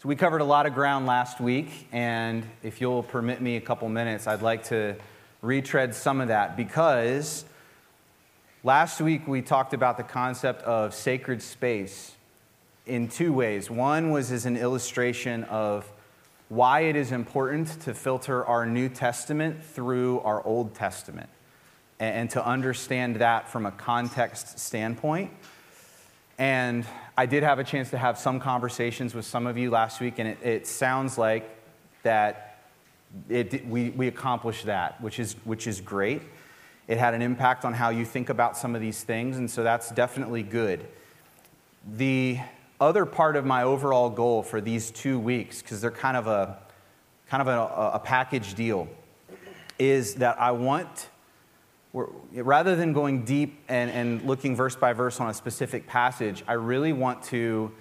So, we covered a lot of ground last week, and if you'll permit me a couple minutes, I'd like to retread some of that because last week we talked about the concept of sacred space in two ways. One was as an illustration of why it is important to filter our New Testament through our Old Testament and to understand that from a context standpoint. And I did have a chance to have some conversations with some of you last week, and it, it sounds like that it, we, we accomplished that, which is, which is great. It had an impact on how you think about some of these things, and so that's definitely good. The other part of my overall goal for these two weeks, because they're kind of a kind of a, a package deal, is that I want rather than going deep and, and looking verse by verse on a specific passage, I really want to,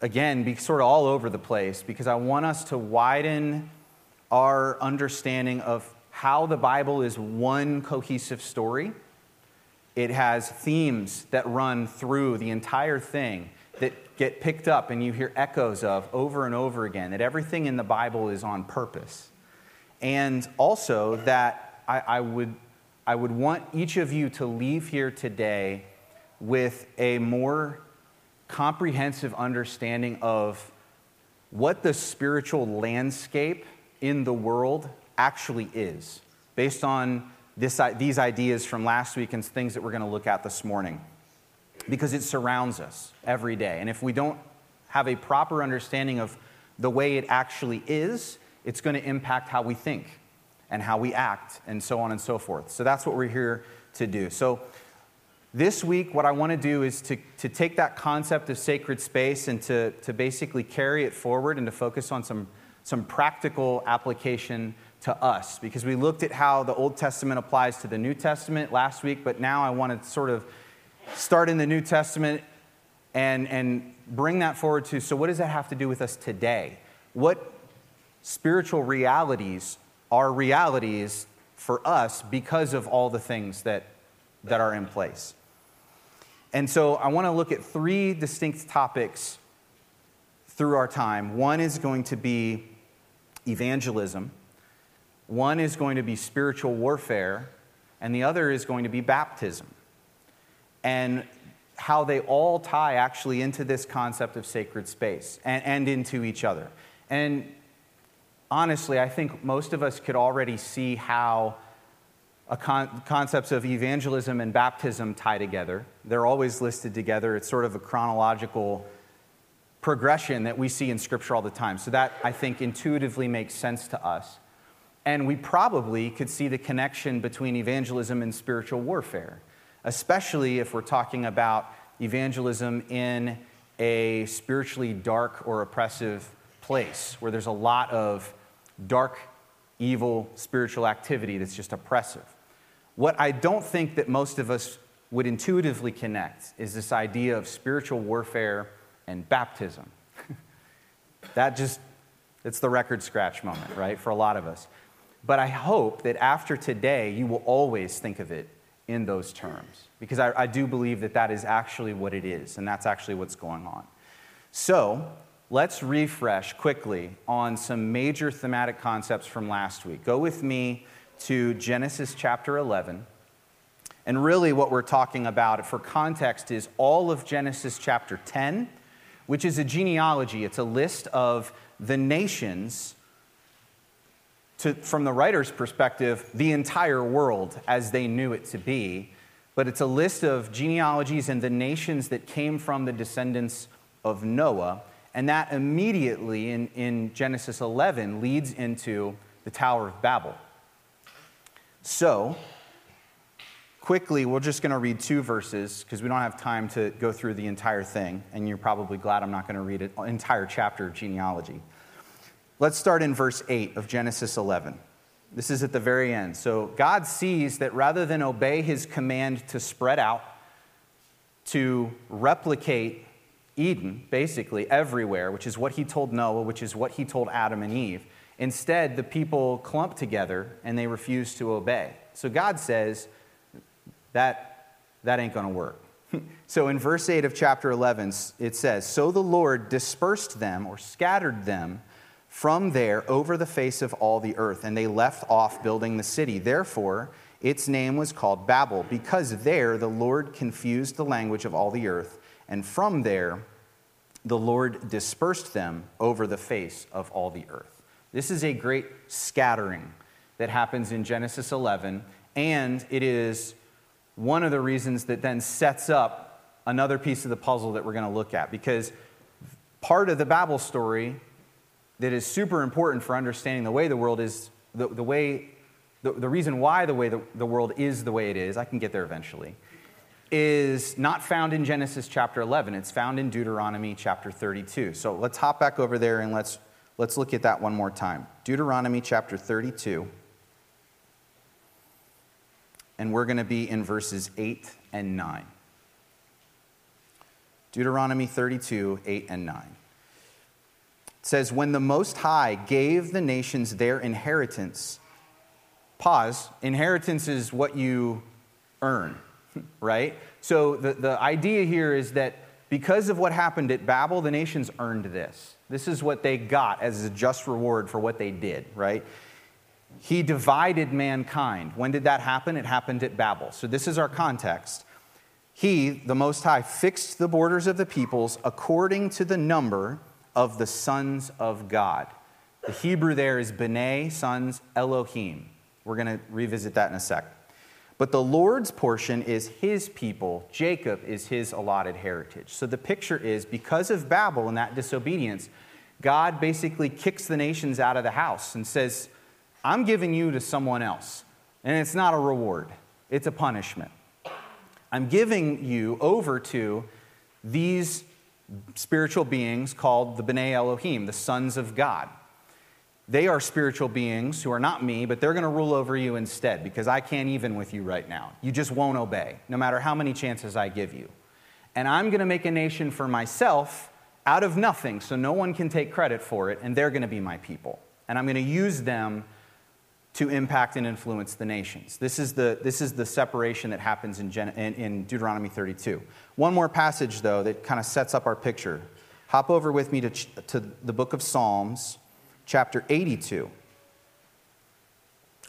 again, be sort of all over the place because I want us to widen our understanding of how the Bible is one cohesive story. It has themes that run through the entire thing that get picked up and you hear echoes of over and over again, that everything in the Bible is on purpose. And also that I, I would I would want each of you to leave here today with a more comprehensive understanding of what the spiritual landscape in the world actually is, based on this, these ideas from last week and things that we're going to look at this morning. Because it surrounds us every day. And if we don't have a proper understanding of the way it actually is, it's going to impact how we think and how we act, and so on and so forth. So that's what we're here to do. So this week, what I want to do is to, to take that concept of sacred space and to, to basically carry it forward and to focus on some, some practical application to us. Because we looked at how the Old Testament applies to the New Testament last week, but now I want to sort of start in the New Testament and, and bring that forward to so, what does that have to do with us today? What spiritual realities are realities for us because of all the things that, that are in place. And so I want to look at three distinct topics through our time. One is going to be evangelism, one is going to be spiritual warfare, and the other is going to be baptism. And how they all tie actually into this concept of sacred space and, and into each other. And honestly, I think most of us could already see how con- concepts of evangelism and baptism tie together. They're always listed together. It's sort of a chronological progression that we see in Scripture all the time. So that, I think, intuitively makes sense to us. And we probably could see the connection between evangelism and spiritual warfare, especially if we're talking about evangelism in a spiritually dark or oppressive place where there's a lot of dark, evil spiritual activity that's just oppressive. What I don't think that most of us would intuitively connect is this idea of spiritual warfare and baptism. that just, it's the record scratch moment, right, for a lot of us. But I hope that after today, you will always think of it in those terms, because I, I do believe that that is actually what it is, and that's actually what's going on. So, let's refresh quickly on some major thematic concepts from last week. Go with me to Genesis chapter 11. And really, what we're talking about for context is all of Genesis chapter 10, which is a genealogy. It's a list of the nations, to, from the writer's perspective, the entire world as they knew it to be. But it's a list of genealogies and the nations that came from the descendants of Noah. And that immediately in, in Genesis 11 leads into the Tower of Babel. So, quickly, we're just going to read two verses because we don't have time to go through the entire thing. And you're probably glad I'm not going to read an entire chapter of genealogy. Let's start in verse 8 of Genesis 11. This is at the very end. So, God sees that rather than obey his command to spread out, to replicate Eden, basically, everywhere, which is what he told Noah, which is what he told Adam and Eve. Instead, the people clump together and they refuse to obey. So God says that that ain't going to work. so in verse 8 of chapter 11, it says, So the Lord dispersed them or scattered them from there over the face of all the earth, and they left off building the city. Therefore, its name was called Babel, because there the Lord confused the language of all the earth, and from there the Lord dispersed them over the face of all the earth. This is a great scattering that happens in Genesis 11, and it is one of the reasons that then sets up another piece of the puzzle that we're going to look at. Because part of the Babel story that is super important for understanding the way the world is, the, the way, the, the reason why the way the, the world is the way it is, I can get there eventually, is not found in Genesis chapter 11. It's found in Deuteronomy chapter 32. So let's hop back over there and let's, let's look at that one more time. Deuteronomy chapter 32 and we're going to be in verses 8 and 9. Deuteronomy 32, 8 and 9. It says, When the Most High gave the nations their inheritance, pause, inheritance is what you earn, right? So the, the idea here is that because of what happened at Babel, the nations earned this. This is what they got as a just reward for what they did, right? He divided mankind. When did that happen? It happened at Babel. So, this is our context. He, the Most High, fixed the borders of the peoples according to the number of the sons of God. The Hebrew there is B'nai, sons, Elohim. We're going to revisit that in a sec. But the Lord's portion is his people. Jacob is his allotted heritage. So the picture is because of Babel and that disobedience, God basically kicks the nations out of the house and says, I'm giving you to someone else. And it's not a reward, it's a punishment. I'm giving you over to these spiritual beings called the B'nai Elohim, the sons of God. They are spiritual beings who are not me, but they're going to rule over you instead because I can't even with you right now. You just won't obey, no matter how many chances I give you. And I'm going to make a nation for myself out of nothing so no one can take credit for it, and they're going to be my people. And I'm going to use them to impact and influence the nations. This is the, this is the separation that happens in, Gen, in, in Deuteronomy 32. One more passage, though, that kind of sets up our picture. Hop over with me to, to the book of Psalms, chapter 82,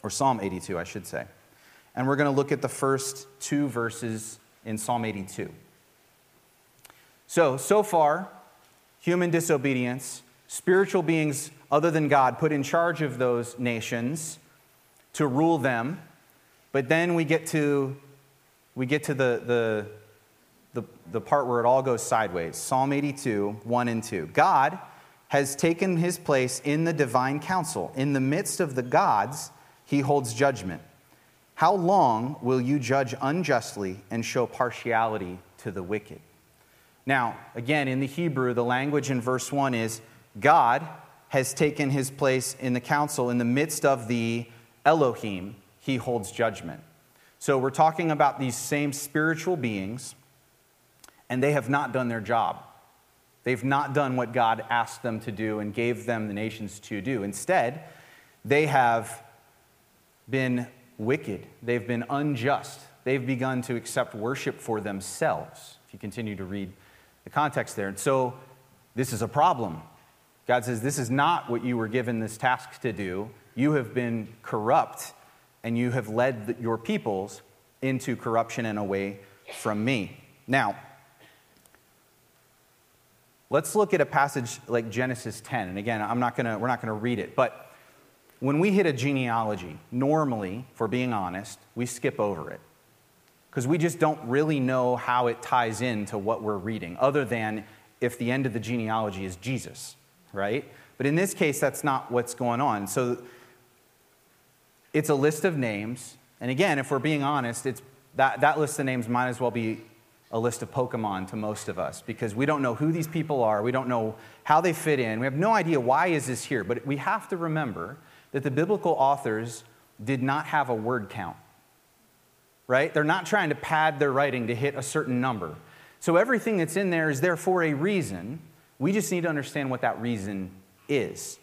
or Psalm 82, I should say. And we're going to look at the first two verses in Psalm 82. So, so far, human disobedience, spiritual beings other than God put in charge of those nations to rule them. But then we get to, we get to the, the, the, the part where it all goes sideways Psalm 82, 1 and 2. God has taken his place in the divine council. In the midst of the gods, he holds judgment. How long will you judge unjustly and show partiality to the wicked? Now, again, in the Hebrew, the language in verse 1 is God has taken his place in the council in the midst of the Elohim, he holds judgment. So we're talking about these same spiritual beings, and they have not done their job. They've not done what God asked them to do and gave them the nations to do. Instead, they have been wicked, they've been unjust, they've begun to accept worship for themselves. If you continue to read the context there. And so this is a problem. God says, This is not what you were given this task to do. You have been corrupt, and you have led your peoples into corruption and away from me. Now, let's look at a passage like Genesis 10. And again, I'm not gonna, we're not going to read it, but when we hit a genealogy, normally, for being honest, we skip over it because we just don't really know how it ties into what we're reading, other than if the end of the genealogy is Jesus, right? But in this case, that's not what's going on. So it's a list of names. And again, if we're being honest, it's, that, that list of names might as well be a list of Pokemon to most of us because we don't know who these people are. We don't know how they fit in. We have no idea why is this here. But we have to remember that the biblical authors did not have a word count, right? They're not trying to pad their writing to hit a certain number. So everything that's in there is there for a reason. We just need to understand what that reason is.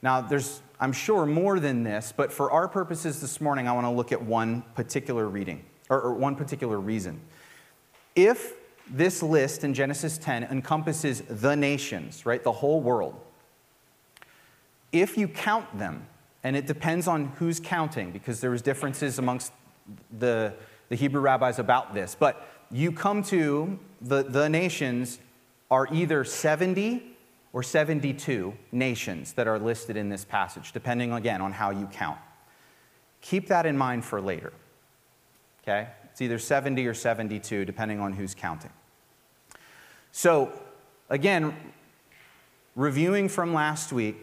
Now, there's I'm sure, more than this, but for our purposes this morning, I want to look at one particular reading, or, or one particular reason. If this list in Genesis 10 encompasses the nations, right, the whole world, if you count them, and it depends on who's counting because there was differences amongst the, the Hebrew rabbis about this, but you come to the, the nations are either 70 or 72 nations that are listed in this passage, depending again on how you count. Keep that in mind for later. Okay? It's either 70 or 72, depending on who's counting. So, again, reviewing from last week,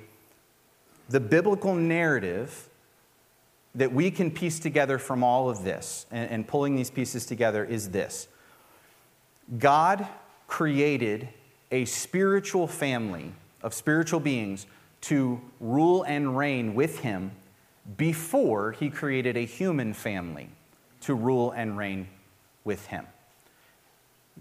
the biblical narrative that we can piece together from all of this and, and pulling these pieces together is this God created a spiritual family of spiritual beings to rule and reign with him before he created a human family to rule and reign with him.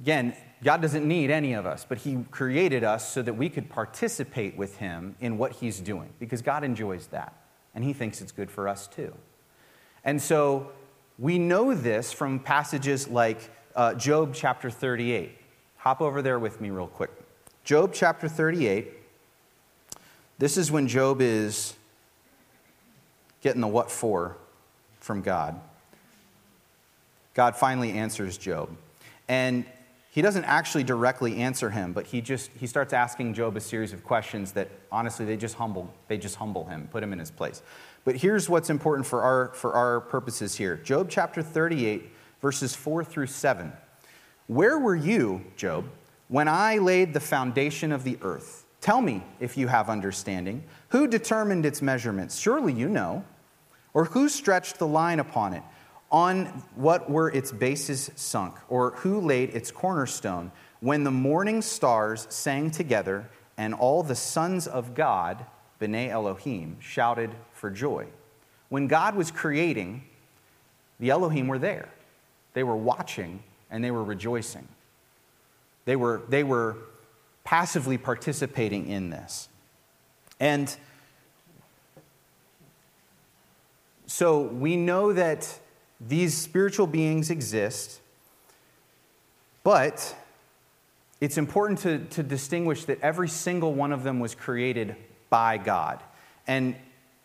Again, God doesn't need any of us, but He created us so that we could participate with Him in what He's doing because God enjoys that and He thinks it's good for us too. And so we know this from passages like uh, Job chapter 38. Hop over there with me, real quick. Job chapter 38. This is when Job is getting the what for from God. God finally answers Job. And he doesn't actually directly answer him, but he just he starts asking Job a series of questions that honestly they just humble they just humble him, put him in his place. But here's what's important for our for our purposes here. Job chapter 38 verses 4 through 7. Where were you, Job, when I laid the foundation of the earth? Tell me if you have understanding. Who determined its measurements? Surely you know. Or who stretched the line upon it? On what were its bases sunk? Or who laid its cornerstone? When the morning stars sang together and all the sons of God, B'nai Elohim, shouted for joy. When God was creating, the Elohim were there. They were watching and they were rejoicing. They were, they were passively participating in this. And so we know that these spiritual beings exist, but it's important to, to distinguish that every single one of them was created by God. And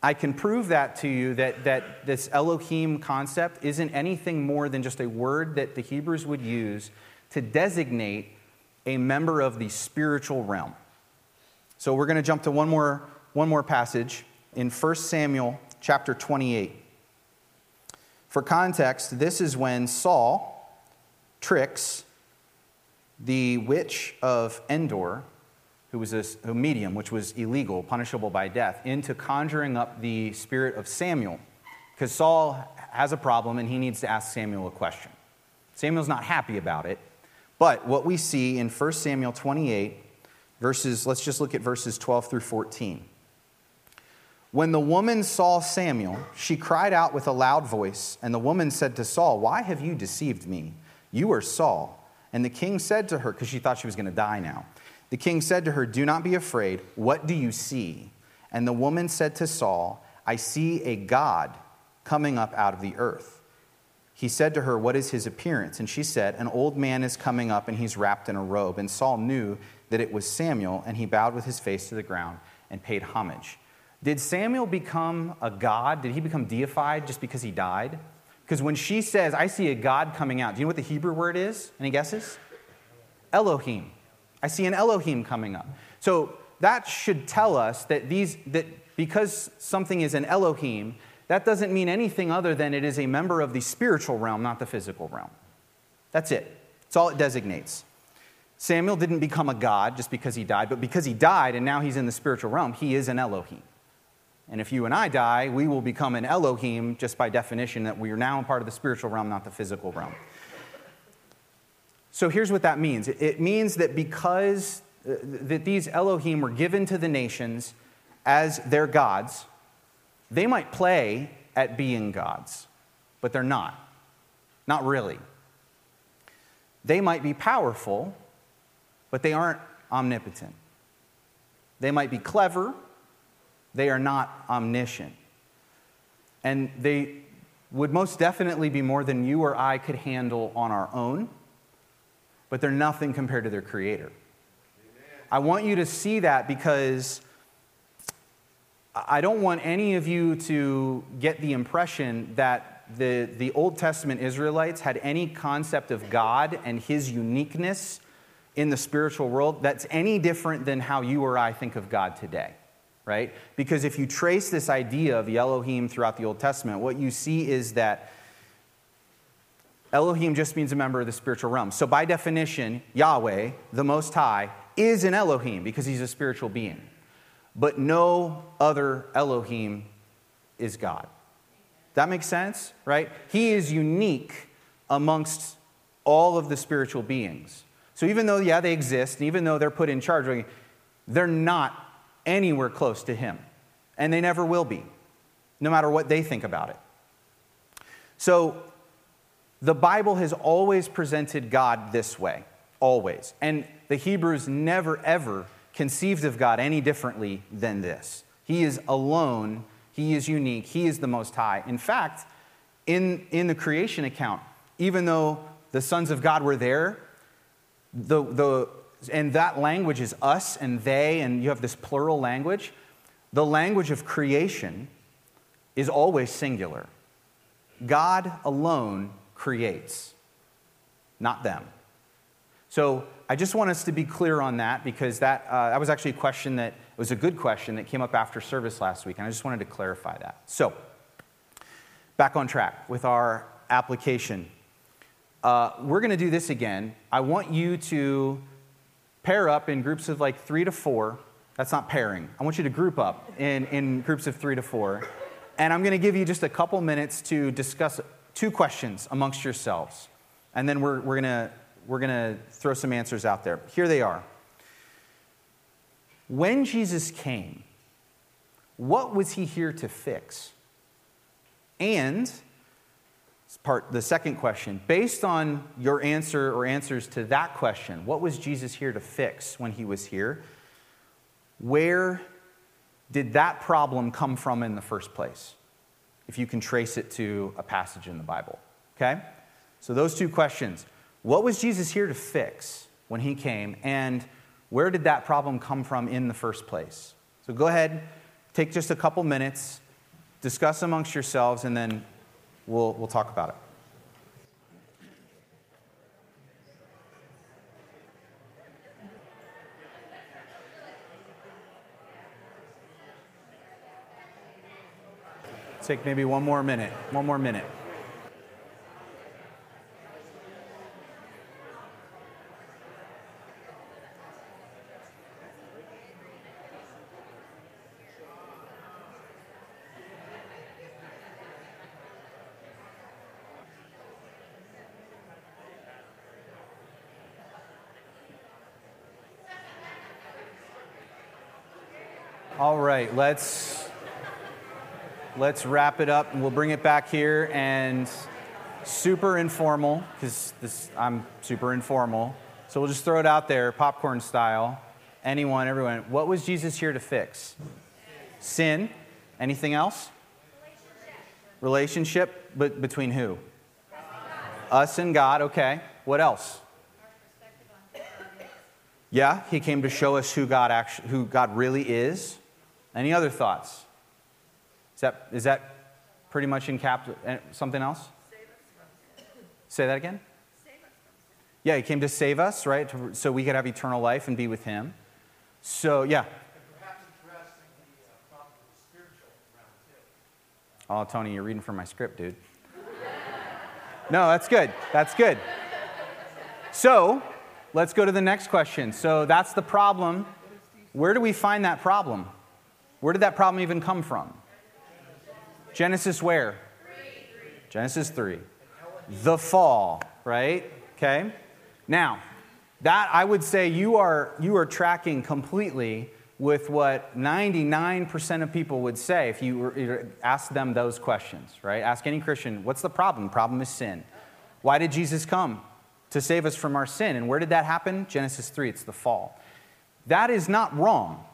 I can prove that to you that, that this Elohim concept isn't anything more than just a word that the Hebrews would use to designate a member of the spiritual realm. So we're going to jump to one more, one more passage in 1 Samuel chapter 28. For context, this is when Saul tricks the witch of Endor, who was a, medium, which was illegal, punishable by death, into conjuring up the spirit of Samuel. Because Saul has a problem and he needs to ask Samuel a question. Samuel's not happy about it. But what we see in 1 Samuel 28, verses, let's just look at verses 12 through 14. When the woman saw Samuel, she cried out with a loud voice, and the woman said to Saul, Why have you deceived me? You are Saul. And the king said to her, because she thought she was going to die now, the king said to her, Do not be afraid. What do you see? And the woman said to Saul, I see a God coming up out of the earth. He said to her, What is his appearance? And she said, An old man is coming up, and he's wrapped in a robe. And Saul knew that it was Samuel, and he bowed with his face to the ground and paid homage. Did Samuel become a god? Did he become deified just because he died? Because when she says, I see a God coming out, do you know what the Hebrew word is? Any guesses? Elohim. I see an Elohim coming up. So that should tell us that these that because something is an Elohim, that doesn't mean anything other than it is a member of the spiritual realm, not the physical realm. That's it. That's all it designates. Samuel didn't become a god just because he died, but because he died and now he's in the spiritual realm, he is an Elohim. And if you and I die, we will become an Elohim just by definition that we are now part of the spiritual realm, not the physical realm. So here's what that means it means that because uh, that these Elohim were given to the nations as their gods, they might play at being gods, but they're not. Not really. They might be powerful, but they aren't omnipotent. They might be clever, they are not omniscient. And they would most definitely be more than you or I could handle on our own. but they're nothing compared to their creator. I want you to see that because I don't want any of you to get the impression that the, the Old Testament Israelites had any concept of God and his uniqueness in the spiritual world that's any different than how you or I think of God today, right? Because if you trace this idea of Elohim throughout the Old Testament, what you see is that Elohim just means a member of the spiritual realm. So, by definition, Yahweh, the Most High, is an Elohim because he's a spiritual being. But no other Elohim is God. That makes sense, right? He is unique amongst all of the spiritual beings. So even though, yeah, they exist, and even though they're put in charge, they're not anywhere close to him. And they never will be, no matter what they think about it. So the Bible has always presented God this way, always. And the Hebrews never, ever conceived of God any differently than this. He is alone, He is unique, He is the Most High. In fact, in, in the creation account, even though the sons of God were there, the, the, and that language is us and they, and you have this plural language. The language of creation is always singular. God alone creates, not them. So I just want us to be clear on that because that, uh, that was actually a question that was a good question that came up after service last week, and I just wanted to clarify that. So, back on track with our application. Uh, we're going to do this again. I want you to pair up in groups of like three to four. That's not pairing. I want you to group up in, in groups of three to four. And I'm going to give you just a couple minutes to discuss two questions amongst yourselves. And then we're, we're going we're to throw some answers out there. Here they are. When Jesus came, what was he here to fix? And part, the second question. Based on your answer or answers to that question, what was Jesus here to fix when he was here? Where did that problem come from in the first place? If you can trace it to a passage in the Bible. Okay? So, those two questions. What was Jesus here to fix when he came? And where did that problem come from in the first place? So, go ahead, take just a couple minutes, discuss amongst yourselves, and then we'll, we'll talk about it. Take maybe one more minute. One more minute. All right, let's let's wrap it up and we'll bring it back here and super informal because this I'm super informal. So we'll just throw it out there, popcorn style. Anyone, everyone. What was Jesus here to fix? Sin. Anything else? Relationship. Relationship, but between who? Us and God. Okay. What else? Yeah, he came to show us who God actually, who God really is. Any other thoughts? Is that, is that pretty much in cap? Eh, something else? Say that again? Yeah, he came to save us, right? To, so we could have eternal life and be with him. So, yeah. Oh, Tony, you're reading from my script, dude. no, that's good. That's good. So, let's go to the next question. So, that's the problem. Where do we find that problem? Where did that problem even come from? Genesis where? Genesis 3. The fall, right? Okay. Now, that I would say you are you are tracking completely with what 99% of people would say if you ask them those questions, right? Ask any Christian, what's the problem? Problem is sin. Why did Jesus come? To save us from our sin. And where did that happen? Genesis 3, it's the fall. That is not wrong.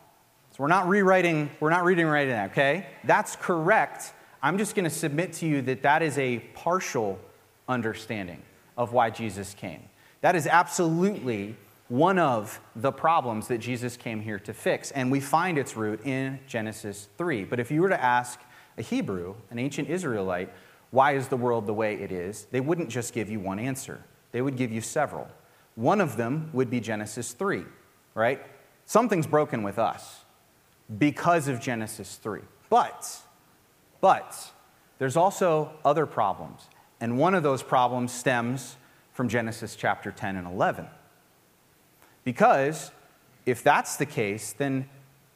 So we're not rewriting, we're not reading right now, okay? That's correct. I'm just going to submit to you that that is a partial understanding of why Jesus came. That is absolutely one of the problems that Jesus came here to fix. And we find its root in Genesis 3. But if you were to ask a Hebrew, an ancient Israelite, why is the world the way it is, they wouldn't just give you one answer, they would give you several. One of them would be Genesis 3, right? Something's broken with us because of Genesis 3. But, but, there's also other problems. And one of those problems stems from Genesis chapter 10 and 11. Because if that's the case, then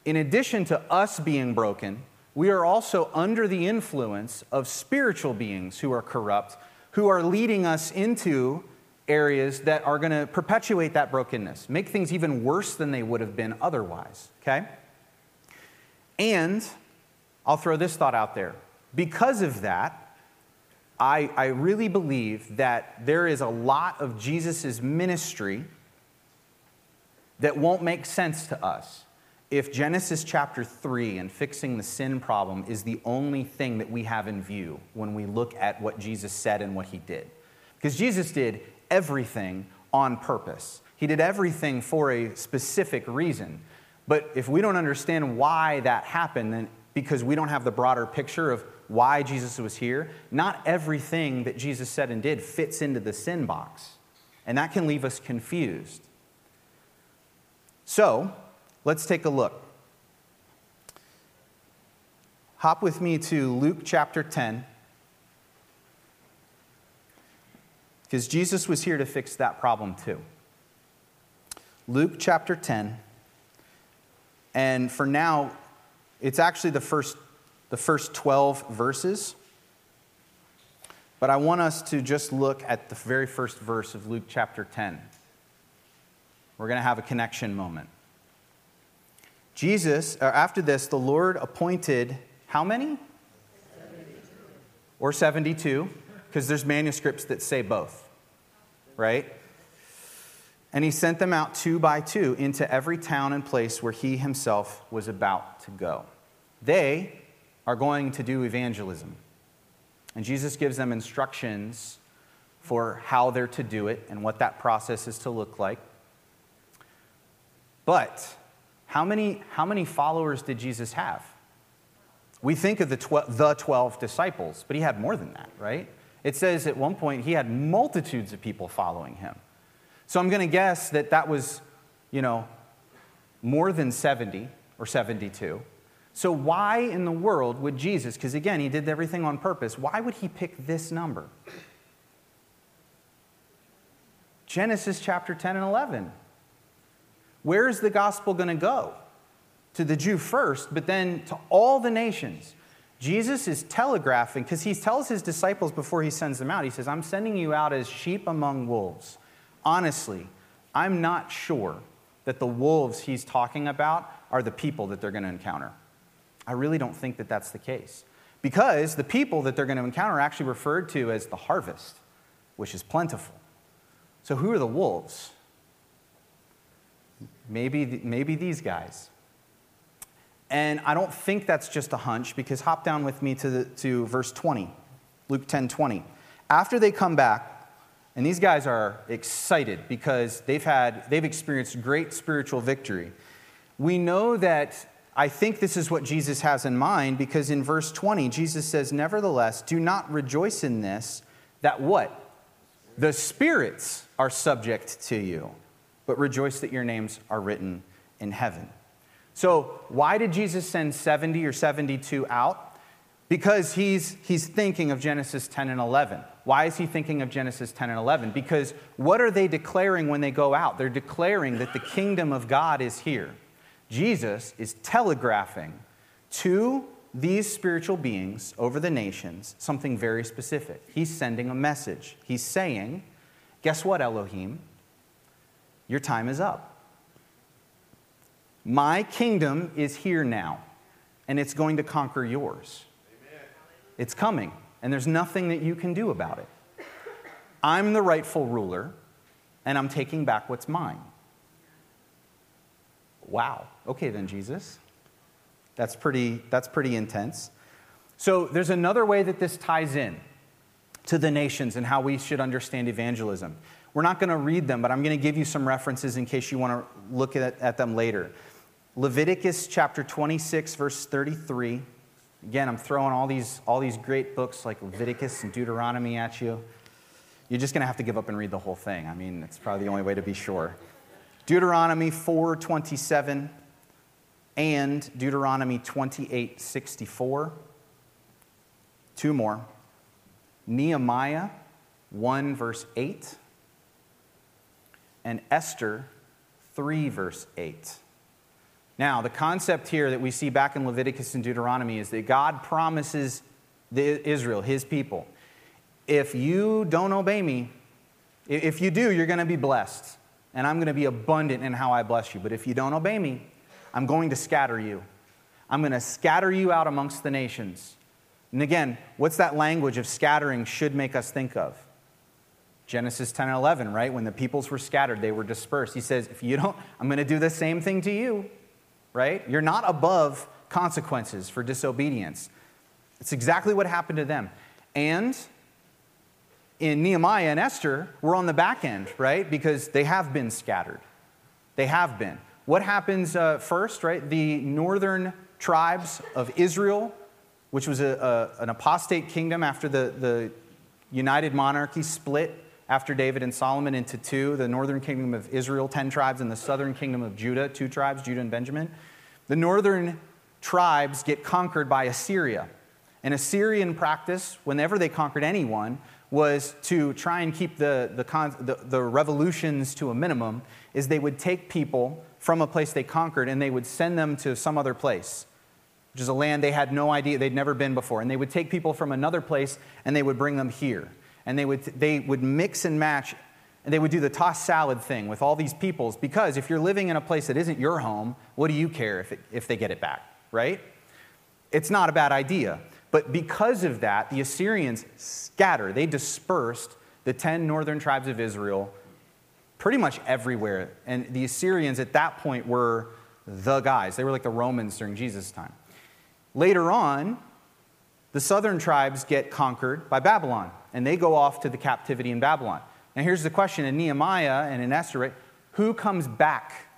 in addition to us being broken, we are also under the influence of spiritual beings who are corrupt, who are leading us into areas that are going to perpetuate that brokenness, make things even worse than they would have been otherwise, okay? And I'll throw this thought out there. Because of that, I, I really believe that there is a lot of Jesus' ministry that won't make sense to us if Genesis chapter 3 and fixing the sin problem is the only thing that we have in view when we look at what Jesus said and what he did. Because Jesus did everything on purpose, he did everything for a specific reason. But if we don't understand why that happened, then because we don't have the broader picture of why Jesus was here, not everything that Jesus said and did fits into the sin box. And that can leave us confused. So, Let's take a look. Hop with me to Luke chapter 10. Because Jesus was here to fix that problem too. Luke chapter 10. And for now, it's actually the first, the first 12 verses. But I want us to just look at the very first verse of Luke chapter 10. We're going to have a connection moment. Jesus, after this, the Lord appointed how many? 72. Or 72, because there's manuscripts that say both, right? And he sent them out two by two into every town and place where he himself was about to go. They are going to do evangelism. And Jesus gives them instructions for how they're to do it and what that process is to look like. But how many, how many followers did Jesus have? We think of the, tw- the 12 disciples, but he had more than that, right? It says at one point he had multitudes of people following him. So I'm going to guess that that was, you know, more than 70 or 72. So why in the world would Jesus, because again, he did everything on purpose, why would he pick this number? Genesis chapter 10 and 11. Where is the gospel going to go? To the Jew first, but then to all the nations. Jesus is telegraphing because he tells his disciples before he sends them out, he says, I'm sending you out as sheep among wolves. Honestly, I'm not sure that the wolves he's talking about are the people that they're going to encounter. I really don't think that that's the case. Because the people that they're going to encounter are actually referred to as the harvest, which is plentiful. So, who are the wolves? Maybe, maybe these guys. And I don't think that's just a hunch because hop down with me to, the, to verse 20, Luke 10 20. After they come back, and these guys are excited because they've had they've experienced great spiritual victory. We know that I think this is what Jesus has in mind because in verse 20 Jesus says nevertheless do not rejoice in this that what the spirits are subject to you but rejoice that your names are written in heaven. So, why did Jesus send 70 or 72 out? Because he's, he's thinking of Genesis 10 and 11. Why is he thinking of Genesis 10 and 11? Because what are they declaring when they go out? They're declaring that the kingdom of God is here. Jesus is telegraphing to these spiritual beings over the nations something very specific. He's sending a message. He's saying, Guess what, Elohim? Your time is up. My kingdom is here now, and it's going to conquer yours. It's coming, and there's nothing that you can do about it. I'm the rightful ruler, and I'm taking back what's mine. Wow. Okay, then, Jesus. That's pretty, that's pretty intense. So, there's another way that this ties in to the nations and how we should understand evangelism. We're not going to read them, but I'm going to give you some references in case you want to look at, at them later. Leviticus chapter 26, verse 33. Again, I'm throwing all these, all these great books like Leviticus and Deuteronomy at you. You're just going to have to give up and read the whole thing. I mean, it's probably the only way to be sure. Deuteronomy 4:27 and Deuteronomy 28:64. Two more. Nehemiah 1 verse 8 and Esther 3 verse 8. Now, the concept here that we see back in Leviticus and Deuteronomy is that God promises Israel, his people, if you don't obey me, if you do, you're going to be blessed, and I'm going to be abundant in how I bless you. But if you don't obey me, I'm going to scatter you. I'm going to scatter you out amongst the nations. And again, what's that language of scattering should make us think of? Genesis 10 and 11, right? When the peoples were scattered, they were dispersed. He says, If you don't, I'm going to do the same thing to you, right? You're not above consequences for disobedience. It's exactly what happened to them. And in Nehemiah and Esther, we're on the back end, right? Because they have been scattered. They have been. What happens uh, first, right? The northern tribes of Israel, which was a, a, an apostate kingdom after the, the united monarchy split after David and Solomon into two the northern kingdom of Israel, 10 tribes, and the southern kingdom of Judah, two tribes, Judah and Benjamin. The northern tribes get conquered by Assyria. And Assyrian practice, whenever they conquered anyone, was to try and keep the, the, the, the, revolutions to a minimum, is they would take people from a place they conquered and they would send them to some other place, which is a land they had no idea, they'd never been before. And they would take people from another place and they would bring them here. And they would, they would mix and match, and they would do the toss salad thing with all these peoples, because if you're living in a place that isn't your home, what do you care if, it, if they get it back, right? It's not a bad idea. But because of that, the Assyrians scattered. They dispersed the 10 northern tribes of Israel pretty much everywhere. And the Assyrians at that point were the guys. They were like the Romans during Jesus' time. Later on, the southern tribes get conquered by Babylon, and they go off to the captivity in Babylon. Now, here's the question in Nehemiah and in Esther who comes back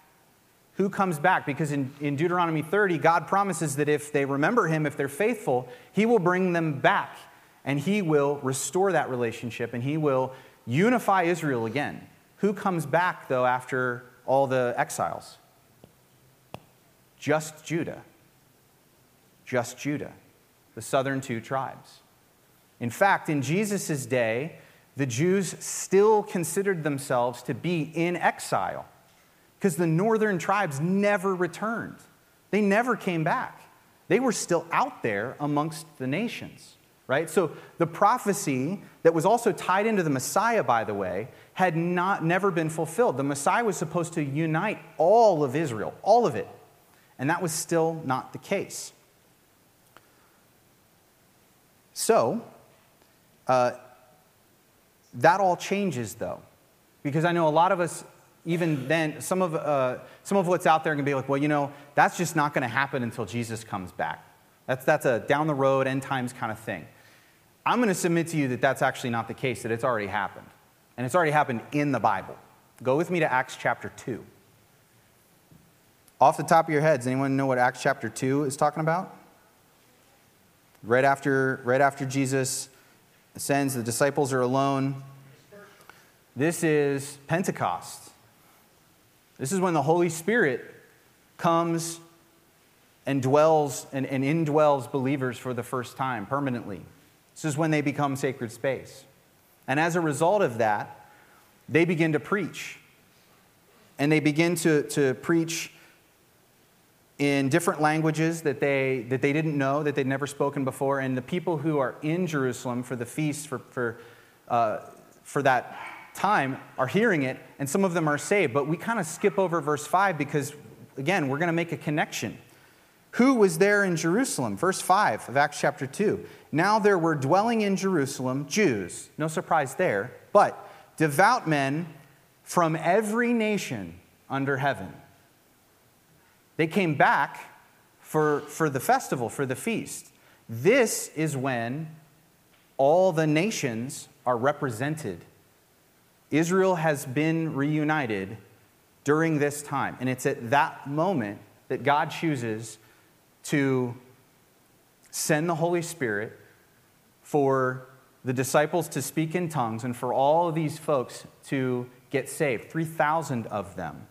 who comes back? Because in, in Deuteronomy 30, God promises that if they remember Him, if they're faithful, He will bring them back and He will restore that relationship and He will unify Israel again. Who comes back, though, after all the exiles? Just Judah. Just Judah, the southern two tribes. In fact, in Jesus' day, the Jews still considered themselves to be in exile because the northern tribes never returned. They never came back. They were still out there amongst the nations, right? So the prophecy that was also tied into the Messiah, by the way, had not never been fulfilled. The Messiah was supposed to unite all of Israel, all of it. And that was still not the case. So, uh, that all changes, though, because I know a lot of us even then, some of, uh, some of what's out there can be like, well, you know, that's just not going to happen until Jesus comes back. That's, that's a down the road, end times kind of thing. I'm going to submit to you that that's actually not the case, that it's already happened. And it's already happened in the Bible. Go with me to Acts chapter 2. Off the top of your heads, anyone know what Acts chapter 2 is talking about? Right after, right after Jesus ascends, the disciples are alone. This is Pentecost. This is when the Holy Spirit comes and dwells and, and indwells believers for the first time permanently. This is when they become sacred space. And as a result of that, they begin to preach. And they begin to, to preach in different languages that they, that they didn't know, that they'd never spoken before. And the people who are in Jerusalem for the feast, for, for, uh, for that time are hearing it, and some of them are saved. But we kind of skip over verse 5 because, again, we're going to make a connection. Who was there in Jerusalem? Verse 5 of Acts chapter 2. Now there were dwelling in Jerusalem Jews, no surprise there, but devout men from every nation under heaven. They came back for, for the festival, for the feast. This is when all the nations are represented Israel has been reunited during this time. And it's at that moment that God chooses to send the Holy Spirit for the disciples to speak in tongues and for all of these folks to get saved 3,000 of them.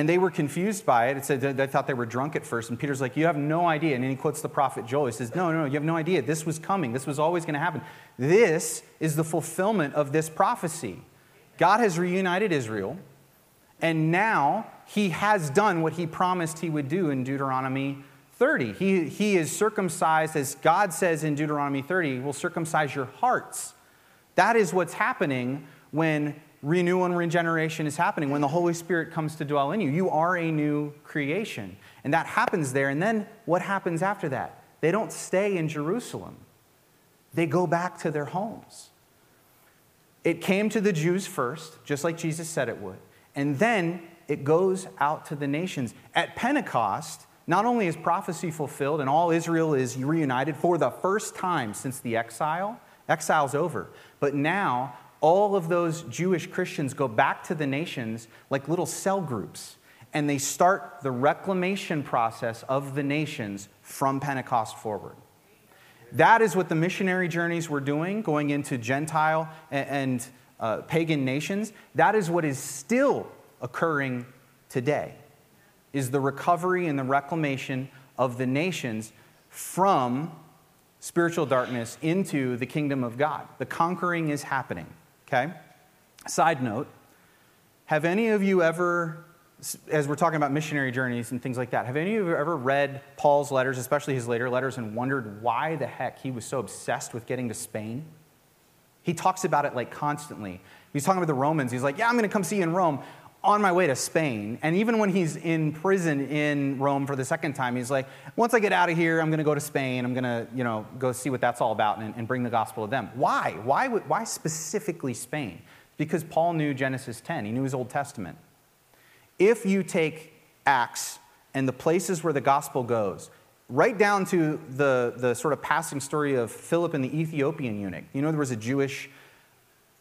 And they were confused by it. It said they thought they were drunk at first. And Peter's like, You have no idea. And then he quotes the prophet Joel. He says, No, no, no, you have no idea. This was coming. This was always going to happen. This is the fulfillment of this prophecy. God has reunited Israel. And now he has done what he promised he would do in Deuteronomy 30. He, he is circumcised, as God says in Deuteronomy 30, will circumcise your hearts. That is what's happening when renewal and regeneration is happening, when the Holy Spirit comes to dwell in you. You are a new creation. And that happens there. And then what happens after that? They don't stay in Jerusalem, they go back to their homes. It came to the Jews first, just like Jesus said it would. And then it goes out to the nations. At Pentecost, not only is prophecy fulfilled and all Israel is reunited for the first time since the exile, exile's over, but now all of those Jewish Christians go back to the nations like little cell groups, and they start the reclamation process of the nations from Pentecost forward. That is what the missionary journeys were doing, going into Gentile and, uh, pagan nations. That is what is still occurring today, is the recovery and the reclamation of the nations from spiritual darkness into the kingdom of God. The conquering is happening. Okay? Side note Have any of you ever, as we're talking about missionary journeys and things like that, have any of you ever read Paul's letters, especially his later letters, and wondered why the heck he was so obsessed with getting to Spain? He talks about it like constantly. He's talking about the Romans. He's like, Yeah, I'm going to come see you in Rome on my way to Spain. And even when he's in prison in Rome for the second time, he's like, once I get out of here, I'm going to go to Spain. I'm going to, you know, go see what that's all about and, and bring the gospel to them. Why? Why, why specifically Spain? Because Paul knew Genesis 10. He knew his Old Testament. If you take Acts and the places where the gospel goes, right down to the, the sort of passing story of Philip and the Ethiopian eunuch. You know, there was a Jewish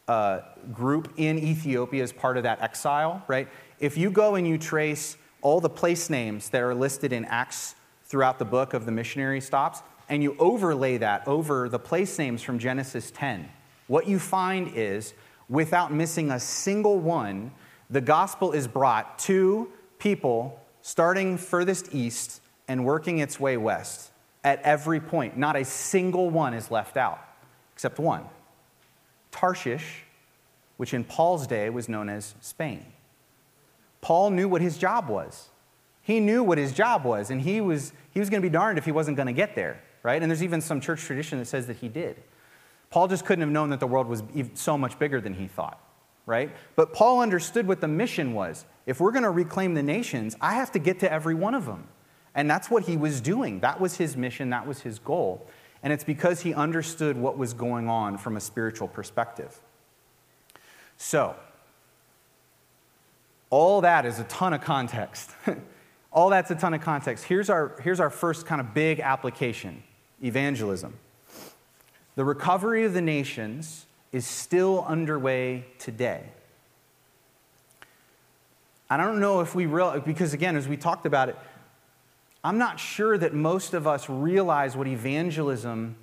uh, group in Ethiopia as part of that exile, right? If you go and you trace all the place names that are listed in Acts throughout the book of the missionary stops, and you overlay that over the place names from Genesis 10, what you find is, without missing a single one, the gospel is brought to people starting furthest east and working its way west at every point. Not a single one is left out, except one. Tarshish, which in Paul's day was known as Spain. Paul knew what his job was. He knew what his job was, and he was, he was going to be darned if he wasn't going to get there, right? And there's even some church tradition that says that he did. Paul just couldn't have known that the world was so much bigger than he thought, right? But Paul understood what the mission was. If we're going to reclaim the nations, I have to get to every one of them. And that's what he was doing. That was his mission, that was his goal. And it's because he understood what was going on from a spiritual perspective. So, all that is a ton of context. all that's a ton of context. Here's our, here's our first kind of big application evangelism. The recovery of the nations is still underway today. I don't know if we realize, because again, as we talked about it, I'm not sure that most of us realize what evangelism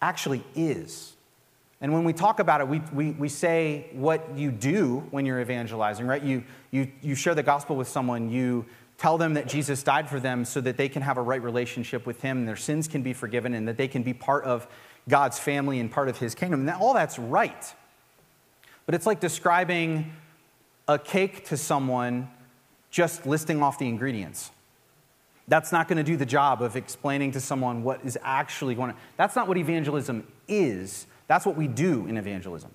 actually is. And when we talk about it, we, we, we say what you do when you're evangelizing, right? You, you, you share the gospel with someone, you tell them that Jesus died for them so that they can have a right relationship with Him, their sins can be forgiven, and that they can be part of God's family and part of His kingdom. And that, all that's right. But it's like describing a cake to someone just listing off the ingredients. That's not going to do the job of explaining to someone what is actually going on. That's not what evangelism is. That's what we do in evangelism.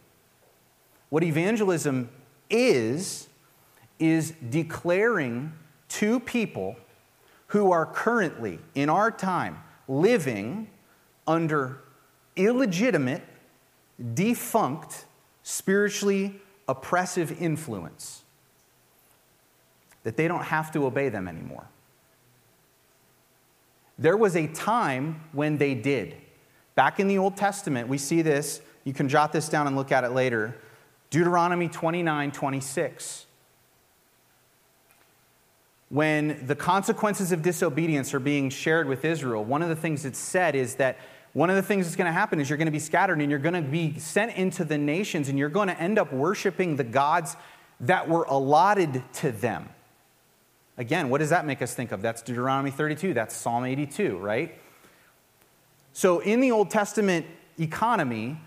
What evangelism is, is declaring to people who are currently, in our time, living under illegitimate, defunct, spiritually oppressive influence, that they don't have to obey them anymore. There was a time when they did. Back in the Old Testament, we see this You can jot this down and look at it later. Deuteronomy 29 26. When the consequences of disobedience are being shared with Israel, one of the things that's said is that one of the things that's going to happen is you're going to be scattered and you're going to be sent into the nations and you're going to end up worshiping the gods that were allotted to them. Again, what does that make us think of? That's Deuteronomy 32, that's Psalm 82, right? So in the Old Testament economy,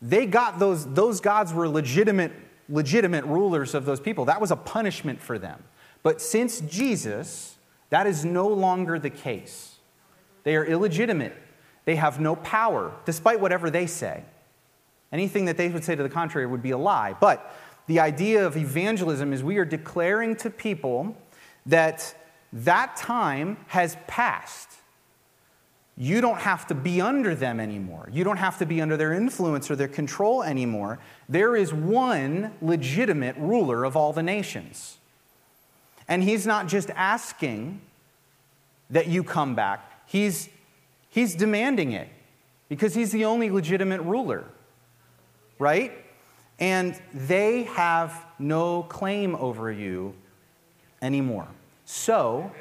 they got those, those gods were legitimate, legitimate rulers of those people. That was a punishment for them. But since Jesus, that is no longer the case. They are illegitimate. They have no power, despite whatever they say. Anything that they would say to the contrary would be a lie. But the idea of evangelism is we are declaring to people that that time has passed. You don't have to be under them anymore. You don't have to be under their influence or their control anymore. There is one legitimate ruler of all the nations. And he's not just asking that you come back, he's, he's demanding it because he's the only legitimate ruler, right? And they have no claim over you anymore. So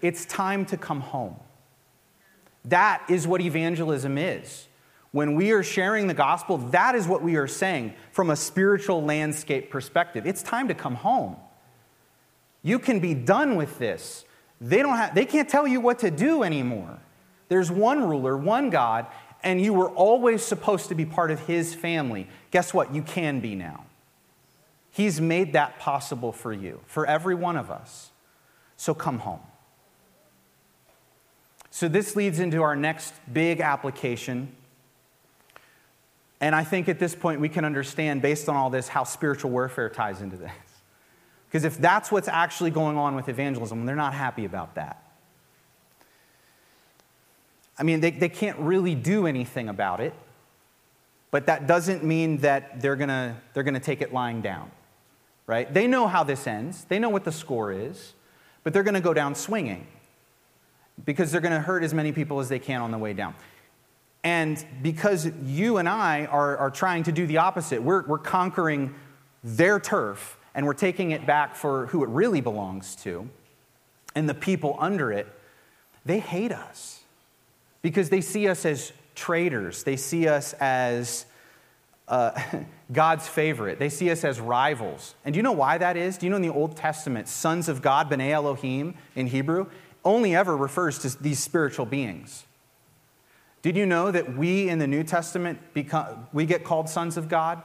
it's time to come home. That is what evangelism is. When we are sharing the gospel, that is what we are saying from a spiritual landscape perspective. It's time to come home. You can be done with this. They, don't have, they can't tell you what to do anymore. There's one ruler, one God, and you were always supposed to be part of his family. Guess what? You can be now. He's made that possible for you, for every one of us. So come home. So, this leads into our next big application. And I think at this point we can understand, based on all this, how spiritual warfare ties into this. Because if that's what's actually going on with evangelism, they're not happy about that. I mean, they, they can't really do anything about it, but that doesn't mean that they're gonna, they're gonna take it lying down, right? They know how this ends, they know what the score is, but they're gonna go down swinging because they're gonna hurt as many people as they can on the way down. And because you and I are, are trying to do the opposite, we're, we're conquering their turf and we're taking it back for who it really belongs to and the people under it, they hate us because they see us as traitors. They see us as uh, God's favorite. They see us as rivals. And do you know why that is? Do you know in the Old Testament, sons of God, B'nai Elohim in Hebrew, only ever refers to these spiritual beings? Did you know that we in the New Testament become, we get called sons of God?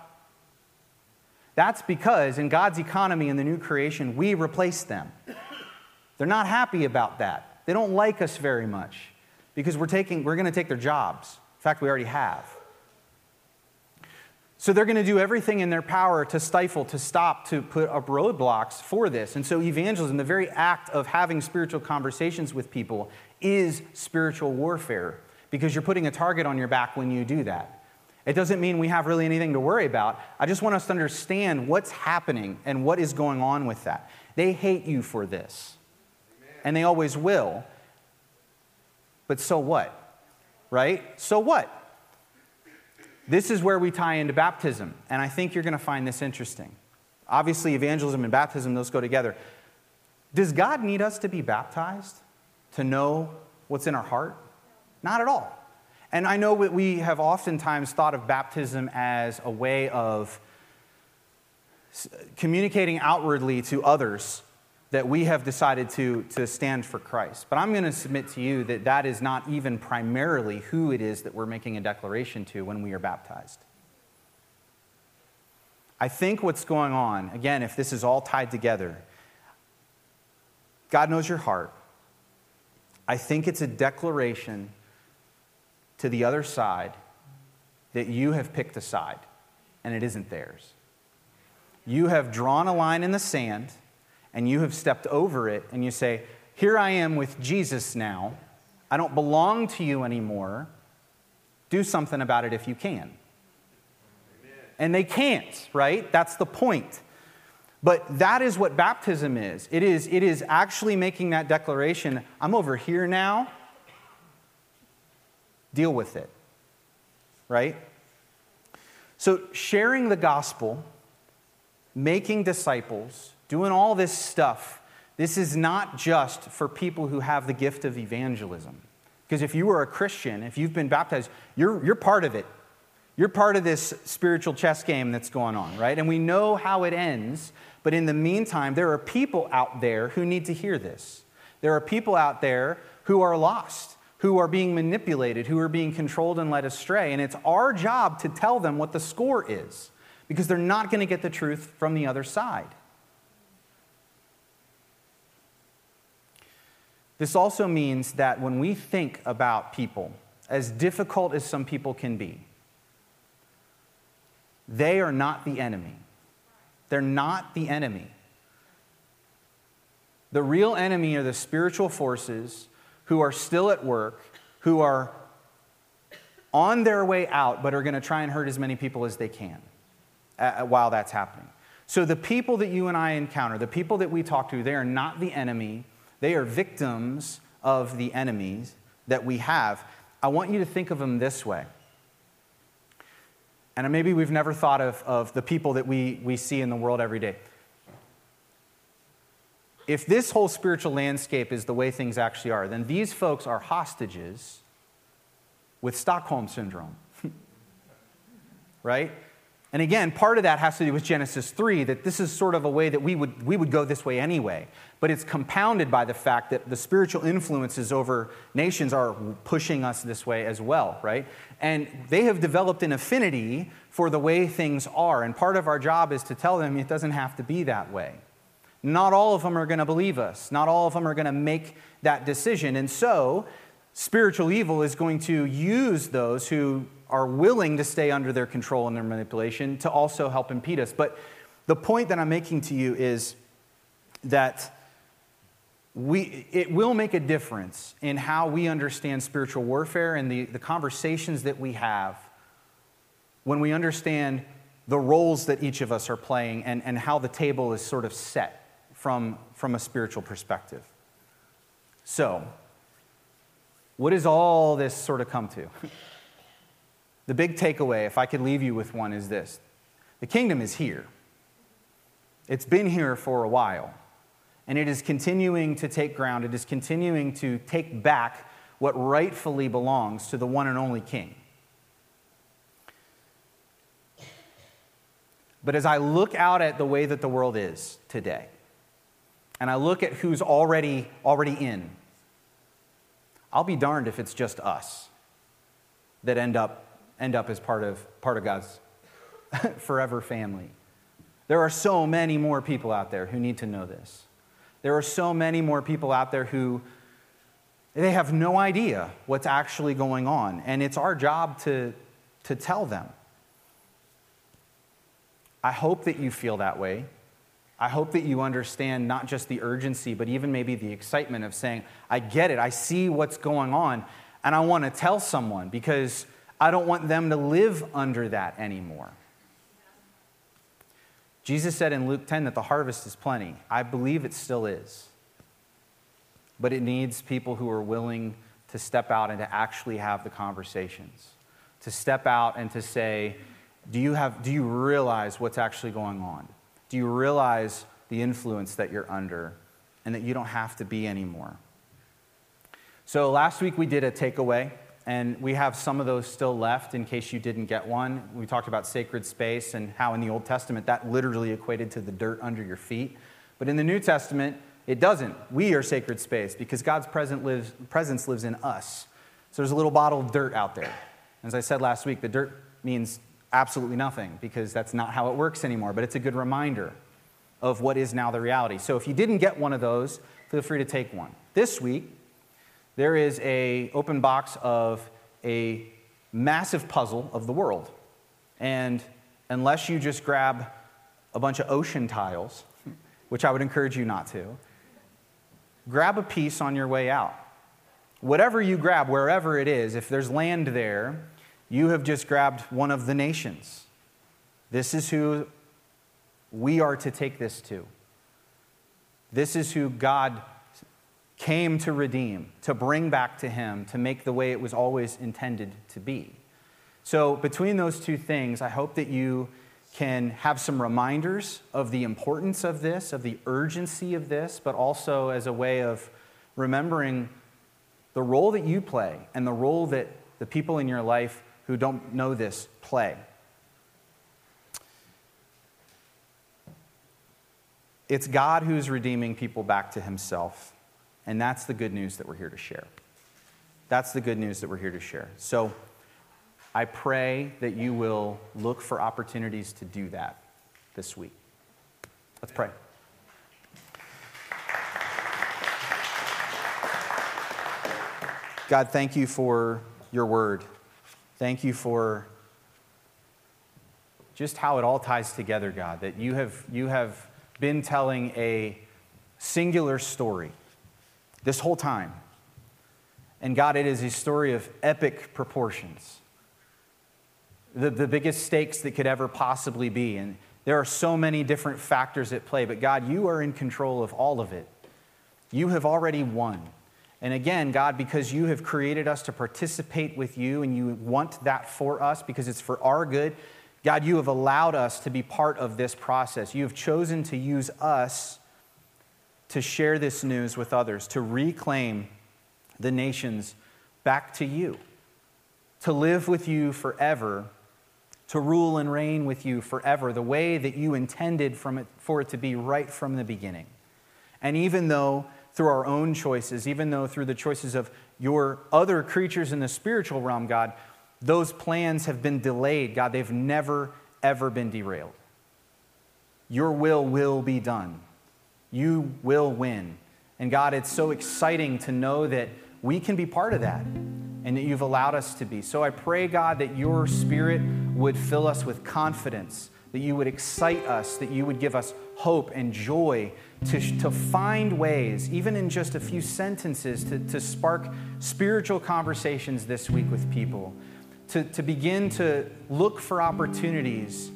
That's because in God's economy in the new creation, we replace them. They're not happy about that. They don't like us very much because we're, taking, we're going to take their jobs. In fact, we already have. So they're going to do everything in their power to stifle, to stop, to put up roadblocks for this. And so, evangelism, the very act of having spiritual conversations with people, is spiritual warfare because you're putting a target on your back when you do that. It doesn't mean we have really anything to worry about. I just want us to understand what's happening and what is going on with that. They hate you for this, and they always will. But so what? Right? So what? This is where we tie into baptism, and I think you're going to find this interesting. Obviously, evangelism and baptism, those go together. Does God need us to be baptized to know what's in our heart? Not at all. And I know that we have oftentimes thought of baptism as a way of communicating outwardly to others that we have decided to, to stand for Christ. But I'm going to submit to you that that is not even primarily who it is that we're making a declaration to when we are baptized. I think what's going on, again, if this is all tied together, God knows your heart. I think it's a declaration to the other side that you have picked a side and it isn't theirs. You have drawn a line in the sand and you have stepped over it and you say, Here I am with Jesus now. I don't belong to you anymore. Do something about it if you can. Amen. And they can't, right? That's the point. But that is what baptism is. It is, it is actually making that declaration I'm over here now. Deal with it, right? So, sharing the gospel, making disciples, doing all this stuff, this is not just for people who have the gift of evangelism. Because if you are a Christian, if you've been baptized, you're, you're part of it. You're part of this spiritual chess game that's going on, right? And we know how it ends, but in the meantime, there are people out there who need to hear this. There are people out there who are lost, who are being manipulated, who are being controlled and led astray. And it's our job to tell them what the score is because they're not going to get the truth from the other side. This also means that when we think about people, as difficult as some people can be, they are not the enemy. They're not the enemy. The real enemy are the spiritual forces who are still at work, who are on their way out, but are going to try and hurt as many people as they can while that's happening. So, the people that you and I encounter, the people that we talk to, they are not the enemy. They are victims of the enemies that we have. I want you to think of them this way and maybe we've never thought of, of the people that we, we see in the world every day. If this whole spiritual landscape is the way things actually are, then these folks are hostages with Stockholm syndrome. right? And again, part of that has to do with Genesis 3, that this is sort of a way that we would, we would go this way anyway. But it's compounded by the fact that the spiritual influences over nations are pushing us this way as well, right? And they have developed an affinity for the way things are. And part of our job is to tell them it doesn't have to be that way. Not all of them are going to believe us, not all of them are going to make that decision. And so, spiritual evil is going to use those who are willing to stay under their control and their manipulation to also help impede us. But the point that I'm making to you is that we, it will make a difference in how we understand spiritual warfare and the, the conversations that we have when we understand the roles that each of us are playing and, and how the table is sort of set from, from a spiritual perspective. So, what does all this sort of come to? The big takeaway, if I could leave you with one, is this the kingdom is here. It's been here for a while, and it is continuing to take ground. It is continuing to take back what rightfully belongs to the one and only king. But as I look out at the way that the world is today, and I look at who's already, already in, I'll be darned if it's just us that end up end up as part of, part of God's forever family. There are so many more people out there who need to know this. There are so many more people out there who they have no idea what's actually going on, and it's our job to, to tell them. I hope that you feel that way. I hope that you understand not just the urgency, but even maybe the excitement of saying, I get it, I see what's going on, and I want to tell someone because I don't want them to live under that anymore. Jesus said in Luke 10 that the harvest is plenty. I believe it still is. But it needs people who are willing to step out and to actually have the conversations, to step out and to say, do you, have, do you realize what's actually going on? Do you realize the influence that you're under and that you don't have to be anymore? So last week we did a takeaway and we have some of those still left in case you didn't get one. We talked about sacred space and how in the Old Testament that literally equated to the dirt under your feet. But in the New Testament, it doesn't. We are sacred space because God's lives, presence lives in us. So there's a little bottle of dirt out there. As I said last week, the dirt means absolutely nothing because that's not how it works anymore, but it's a good reminder of what is now the reality. So if you didn't get one of those, feel free to take one. This week, there is a open box of a massive puzzle of the world. And unless you just grab a bunch of ocean tiles, which I would encourage you not to, grab a piece on your way out. Whatever you grab, wherever it is, if there's land there, you have just grabbed one of the nations. This is who we are to take this to. This is who God came to redeem, to bring back to him, to make the way it was always intended to be. So, between those two things, I hope that you can have some reminders of the importance of this, of the urgency of this, but also as a way of remembering the role that you play and the role that the people in your life who don't know this play. It's God who's redeeming people back to himself. And that's the good news that we're here to share. That's the good news that we're here to share. So I pray that you will look for opportunities to do that this week. Let's pray. God, thank you for your word. Thank you for just how it all ties together, God, that you have, you have been telling a singular story this whole time. And God, it is a story of epic proportions, the, the biggest stakes that could ever possibly be. And there are so many different factors at play, but God, you are in control of all of it. You have already won. And again, God, because you have created us to participate with you and you want that for us because it's for our good, God, you have allowed us to be part of this process. You have chosen to use us to share this news with others, to reclaim the nations back to you, to live with you forever, to rule and reign with you forever, the way that you intended from it, for it to be right from the beginning. And even though through our own choices, even though through the choices of your other creatures in the spiritual realm, God, those plans have been delayed. God, they've never, ever been derailed. Your will will be done. You will win. And God, it's so exciting to know that we can be part of that and that you've allowed us to be. So I pray, God, that your spirit would fill us with confidence, that you would excite us, that you would give us hope and joy to, to find ways, even in just a few sentences, to, to spark spiritual conversations this week with people to, to begin to look for opportunities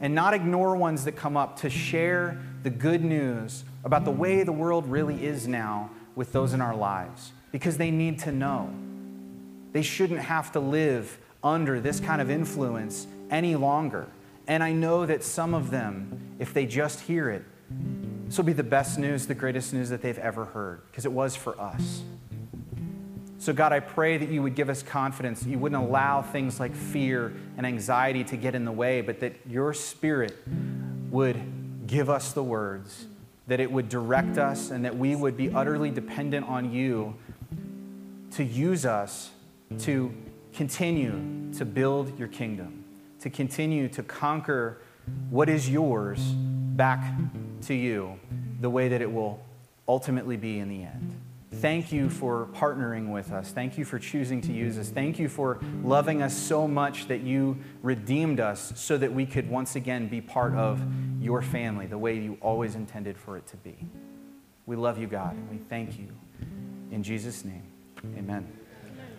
and not ignore ones that come up to share the good news about the way the world really is now with those in our lives because they need to know. They shouldn't have to live under this kind of influence any longer. And I know that some of them, if they just hear it, this will be the best news, the greatest news that they've ever heard because it was for us. So, God, I pray that you would give us confidence. You wouldn't allow things like fear and anxiety to get in the way, but that your spirit would give us the words, that it would direct us, and that we would be utterly dependent on you to use us to continue to build your kingdom, to continue to conquer what is yours back to you the way that it will ultimately be in the end. Thank you for partnering with us. Thank you for choosing to use us. Thank you for loving us so much that you redeemed us so that we could once again be part of your family the way you always intended for it to be. We love you, God, and we thank you. In Jesus' name, amen.